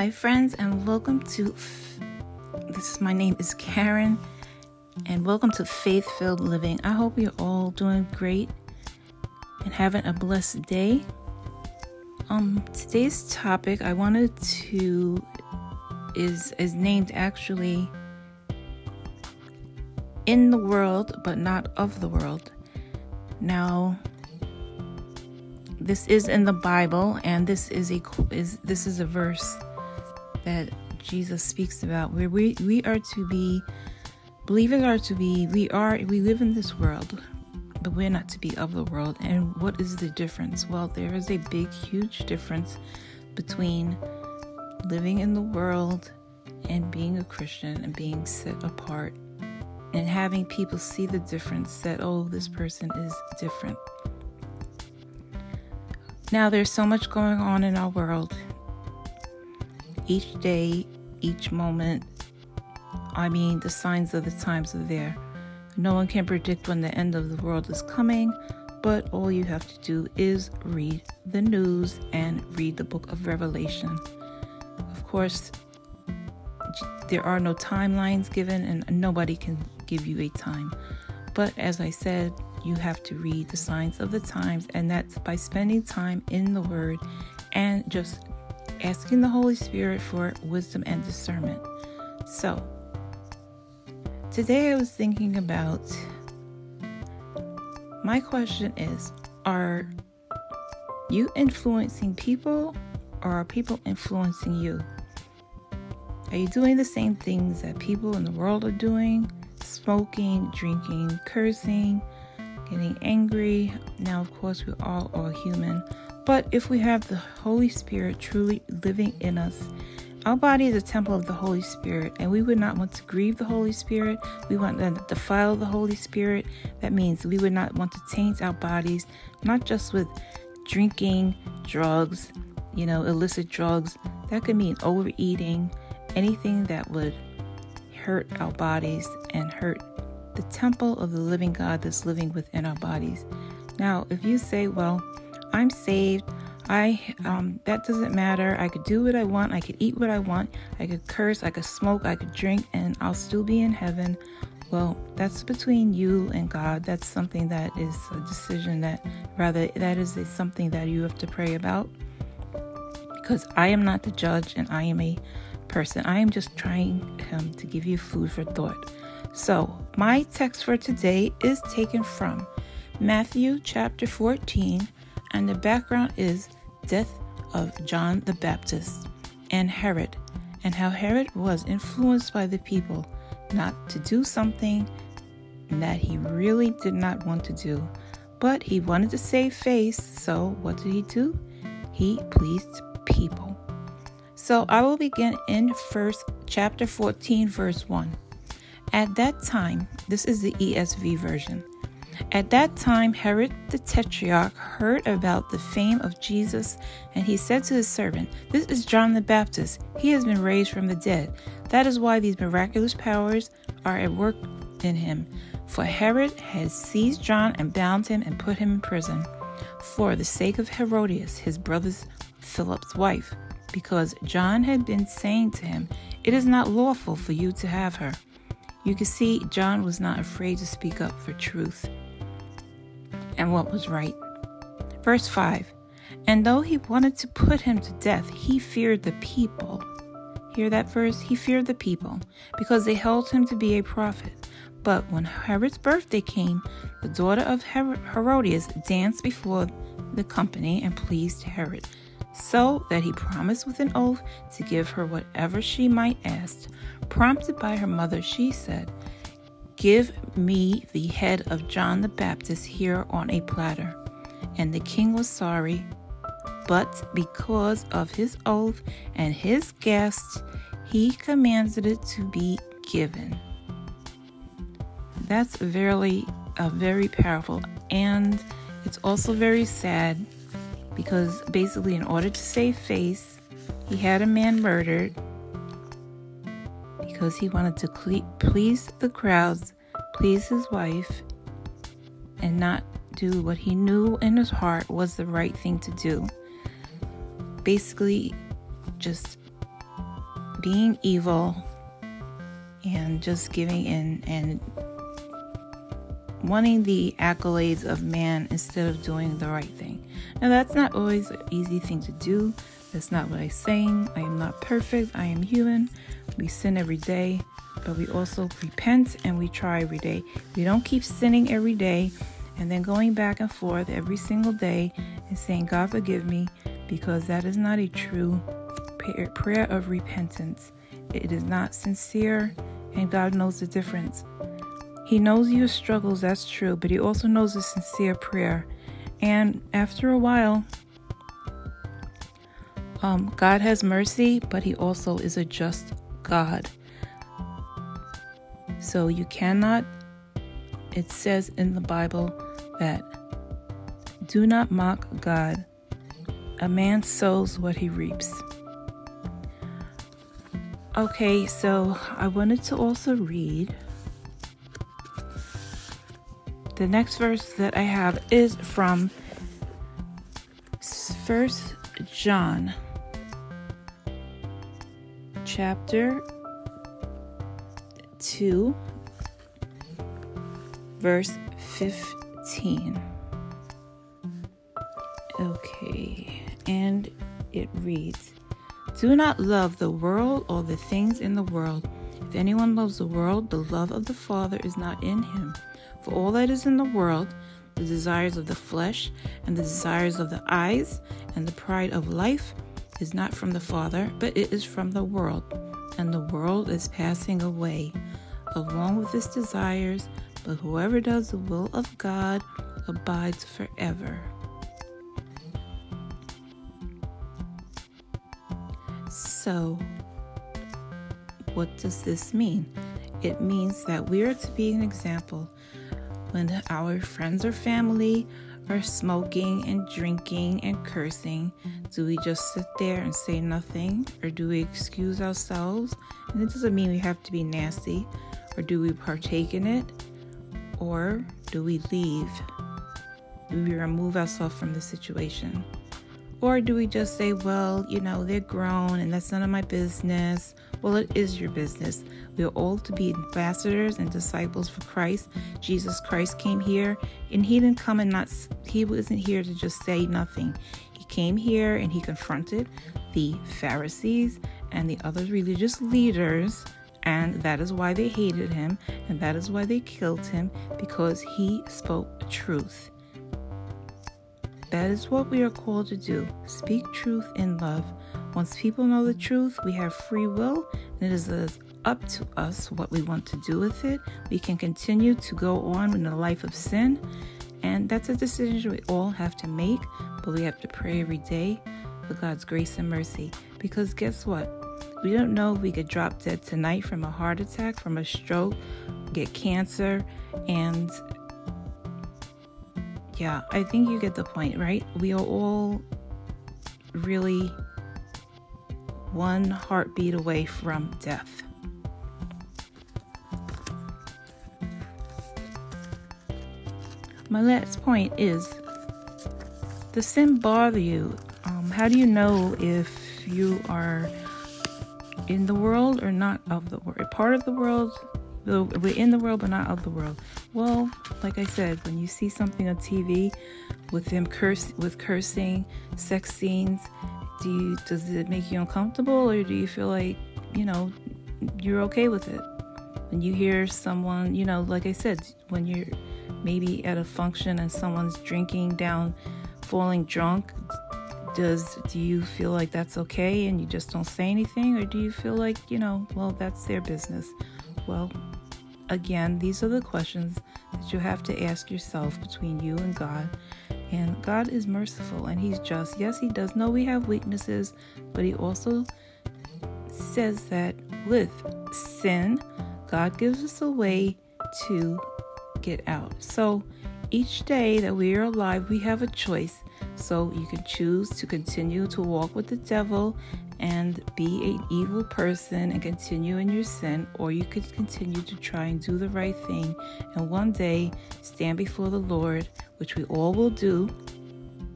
my friends, and welcome to. This is my name is Karen, and welcome to Faith Filled Living. I hope you're all doing great and having a blessed day. Um, today's topic I wanted to is is named actually in the world, but not of the world. Now, this is in the Bible, and this is a is this is a verse that Jesus speaks about where we we are to be believers are to be we are we live in this world but we're not to be of the world. And what is the difference? Well there is a big huge difference between living in the world and being a christian and being set apart and having people see the difference that oh this person is different. Now, there's so much going on in our world. Each day, each moment, I mean, the signs of the times are there. No one can predict when the end of the world is coming, but all you have to do is read the news and read the book of Revelation. Of course, there are no timelines given, and nobody can give you a time. But as I said, you have to read the signs of the times, and that's by spending time in the Word and just asking the Holy Spirit for wisdom and discernment. So, today I was thinking about my question is Are you influencing people or are people influencing you? Are you doing the same things that people in the world are doing? Smoking, drinking, cursing, getting angry. Now, of course, we all are human, but if we have the Holy Spirit truly living in us, our body is a temple of the Holy Spirit, and we would not want to grieve the Holy Spirit. We want to defile the Holy Spirit. That means we would not want to taint our bodies, not just with drinking, drugs, you know, illicit drugs. That could mean overeating, anything that would hurt our bodies and hurt the temple of the living God that's living within our bodies. Now, if you say, well, I'm saved, I um, that doesn't matter. I could do what I want. I could eat what I want. I could curse. I could smoke. I could drink, and I'll still be in heaven. Well, that's between you and God. That's something that is a decision that, rather, that is a, something that you have to pray about. Because I am not the judge, and I am a person. I am just trying um, to give you food for thought. So, my text for today is taken from Matthew chapter 14, and the background is death of John the Baptist and Herod, and how Herod was influenced by the people not to do something that he really did not want to do. But he wanted to save face, so what did he do? He pleased people. So I will begin in first chapter 14 verse 1. At that time, this is the ESV version. At that time, Herod the Tetrarch heard about the fame of Jesus, and he said to his servant, This is John the Baptist. He has been raised from the dead. That is why these miraculous powers are at work in him. For Herod had seized John and bound him and put him in prison for the sake of Herodias, his brother Philip's wife, because John had been saying to him, It is not lawful for you to have her. You can see John was not afraid to speak up for truth and what was right. Verse 5 And though he wanted to put him to death, he feared the people. Hear that verse? He feared the people because they held him to be a prophet. But when Herod's birthday came, the daughter of Herodias danced before the company and pleased Herod, so that he promised with an oath to give her whatever she might ask. Prompted by her mother, she said, Give me the head of John the Baptist here on a platter. And the king was sorry, but because of his oath and his guests, he commanded it to be given. That's very, uh, very powerful, and it's also very sad because basically, in order to save face, he had a man murdered because he wanted to please the crowds, please his wife, and not do what he knew in his heart was the right thing to do. Basically, just being evil and just giving in and wanting the accolades of man instead of doing the right thing. Now, that's not always an easy thing to do. That's not what I'm saying. I am not perfect. I am human. We sin every day, but we also repent and we try every day. We don't keep sinning every day and then going back and forth every single day and saying, God, forgive me, because that is not a true prayer of repentance. It is not sincere, and God knows the difference. He knows your struggles, that's true, but He also knows a sincere prayer. And after a while, um, God has mercy, but He also is a just God. So you cannot, it says in the Bible that do not mock God. A man sows what he reaps. Okay, so I wanted to also read the next verse that I have is from First John chapter 2 verse 15 okay and it reads do not love the world or the things in the world. If anyone loves the world, the love of the Father is not in him. For all that is in the world, the desires of the flesh, and the desires of the eyes, and the pride of life, is not from the Father, but it is from the world. And the world is passing away, along with its desires, but whoever does the will of God abides forever. So, what does this mean? It means that we are to be an example when our friends or family are smoking and drinking and cursing. Do we just sit there and say nothing, or do we excuse ourselves? And it doesn't mean we have to be nasty, or do we partake in it, or do we leave? Do we remove ourselves from the situation? Or do we just say, well, you know, they're grown and that's none of my business? Well, it is your business. We are all to be ambassadors and disciples for Christ. Jesus Christ came here and he didn't come and not, he wasn't here to just say nothing. He came here and he confronted the Pharisees and the other religious leaders. And that is why they hated him, and that is why they killed him, because he spoke truth. That is what we are called to do speak truth in love. Once people know the truth, we have free will, and it is uh, up to us what we want to do with it. We can continue to go on in a life of sin, and that's a decision we all have to make, but we have to pray every day for God's grace and mercy. Because guess what? We don't know if we could drop dead tonight from a heart attack, from a stroke, get cancer, and yeah, I think you get the point, right? We are all really one heartbeat away from death. My last point is the sin bother you? Um, how do you know if you are in the world or not of the world? Part of the world, we're in the world but not of the world. Well, like I said, when you see something on TV with them curse with cursing, sex scenes, do you does it make you uncomfortable or do you feel like, you know, you're okay with it? When you hear someone, you know, like I said, when you're maybe at a function and someone's drinking down, falling drunk, does do you feel like that's okay and you just don't say anything or do you feel like, you know, well, that's their business? Well, again, these are the questions that you have to ask yourself between you and God. And God is merciful and He's just. Yes, He does know we have weaknesses, but He also says that with sin, God gives us a way to get out. So each day that we are alive, we have a choice. So you can choose to continue to walk with the devil and be an evil person and continue in your sin, or you could continue to try and do the right thing and one day stand before the Lord, which we all will do.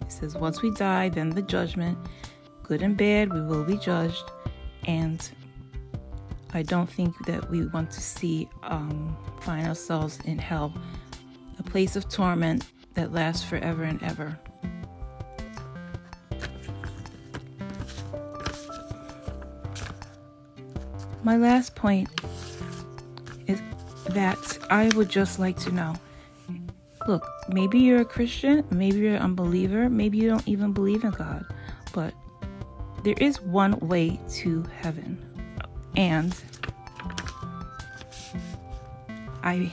It says, once we die, then the judgment, good and bad, we will be judged. And I don't think that we want to see um, find ourselves in hell, a place of torment that lasts forever and ever. My last point is that I would just like to know look, maybe you're a Christian, maybe you're an unbeliever, maybe you don't even believe in God, but there is one way to heaven. And I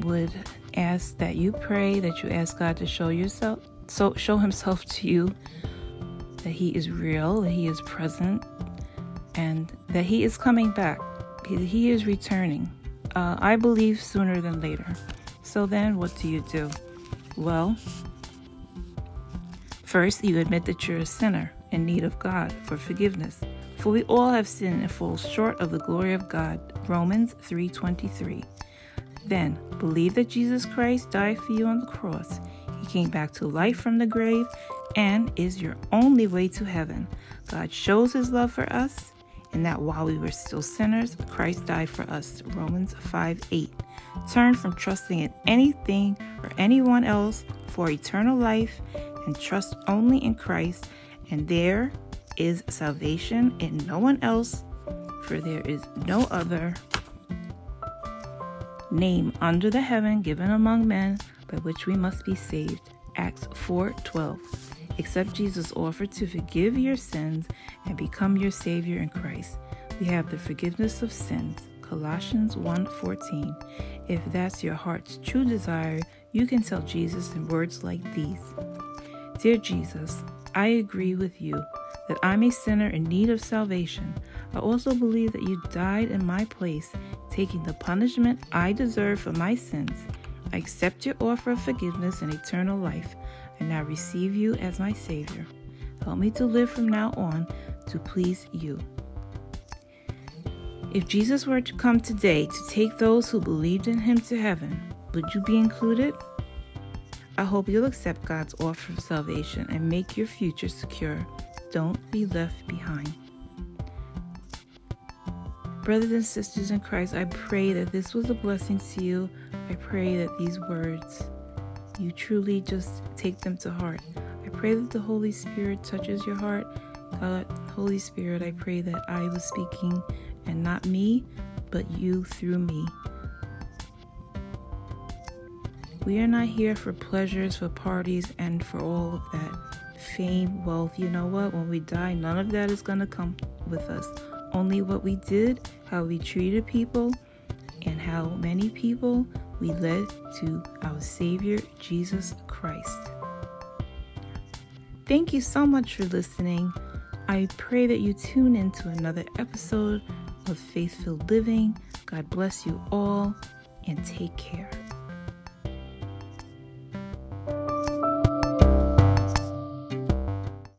would ask that you pray, that you ask God to show yourself, so show Himself to you, that He is real, that He is present, and that He is coming back. He is returning. Uh, I believe sooner than later. So then, what do you do? Well, first you admit that you're a sinner in need of God for forgiveness. For we all have sinned and fall short of the glory of God. Romans 3:23. Then believe that Jesus Christ died for you on the cross. He came back to life from the grave and is your only way to heaven. God shows his love for us and that while we were still sinners, Christ died for us. Romans 5 8. Turn from trusting in anything or anyone else for eternal life and trust only in Christ, and there is salvation in no one else, for there is no other name under the heaven given among men by which we must be saved. Acts 4:12. Accept Jesus' offer to forgive your sins and become your savior in Christ. We have the forgiveness of sins. Colossians 1:14. If that's your heart's true desire, you can tell Jesus in words like these. Dear Jesus, I agree with you that I'm a sinner in need of salvation. I also believe that you died in my place, taking the punishment I deserve for my sins. I accept your offer of forgiveness and eternal life, and I receive you as my Savior. Help me to live from now on to please you. If Jesus were to come today to take those who believed in him to heaven, would you be included? I hope you'll accept God's offer of salvation and make your future secure. Don't be left behind. Brothers and sisters in Christ, I pray that this was a blessing to you. I pray that these words, you truly just take them to heart. I pray that the Holy Spirit touches your heart. God, Holy Spirit, I pray that I was speaking and not me, but you through me. We are not here for pleasures, for parties, and for all of that fame, wealth. You know what? When we die, none of that is going to come with us. Only what we did, how we treated people, and how many people we led to our Savior, Jesus Christ. Thank you so much for listening. I pray that you tune into another episode of Faithful Living. God bless you all and take care.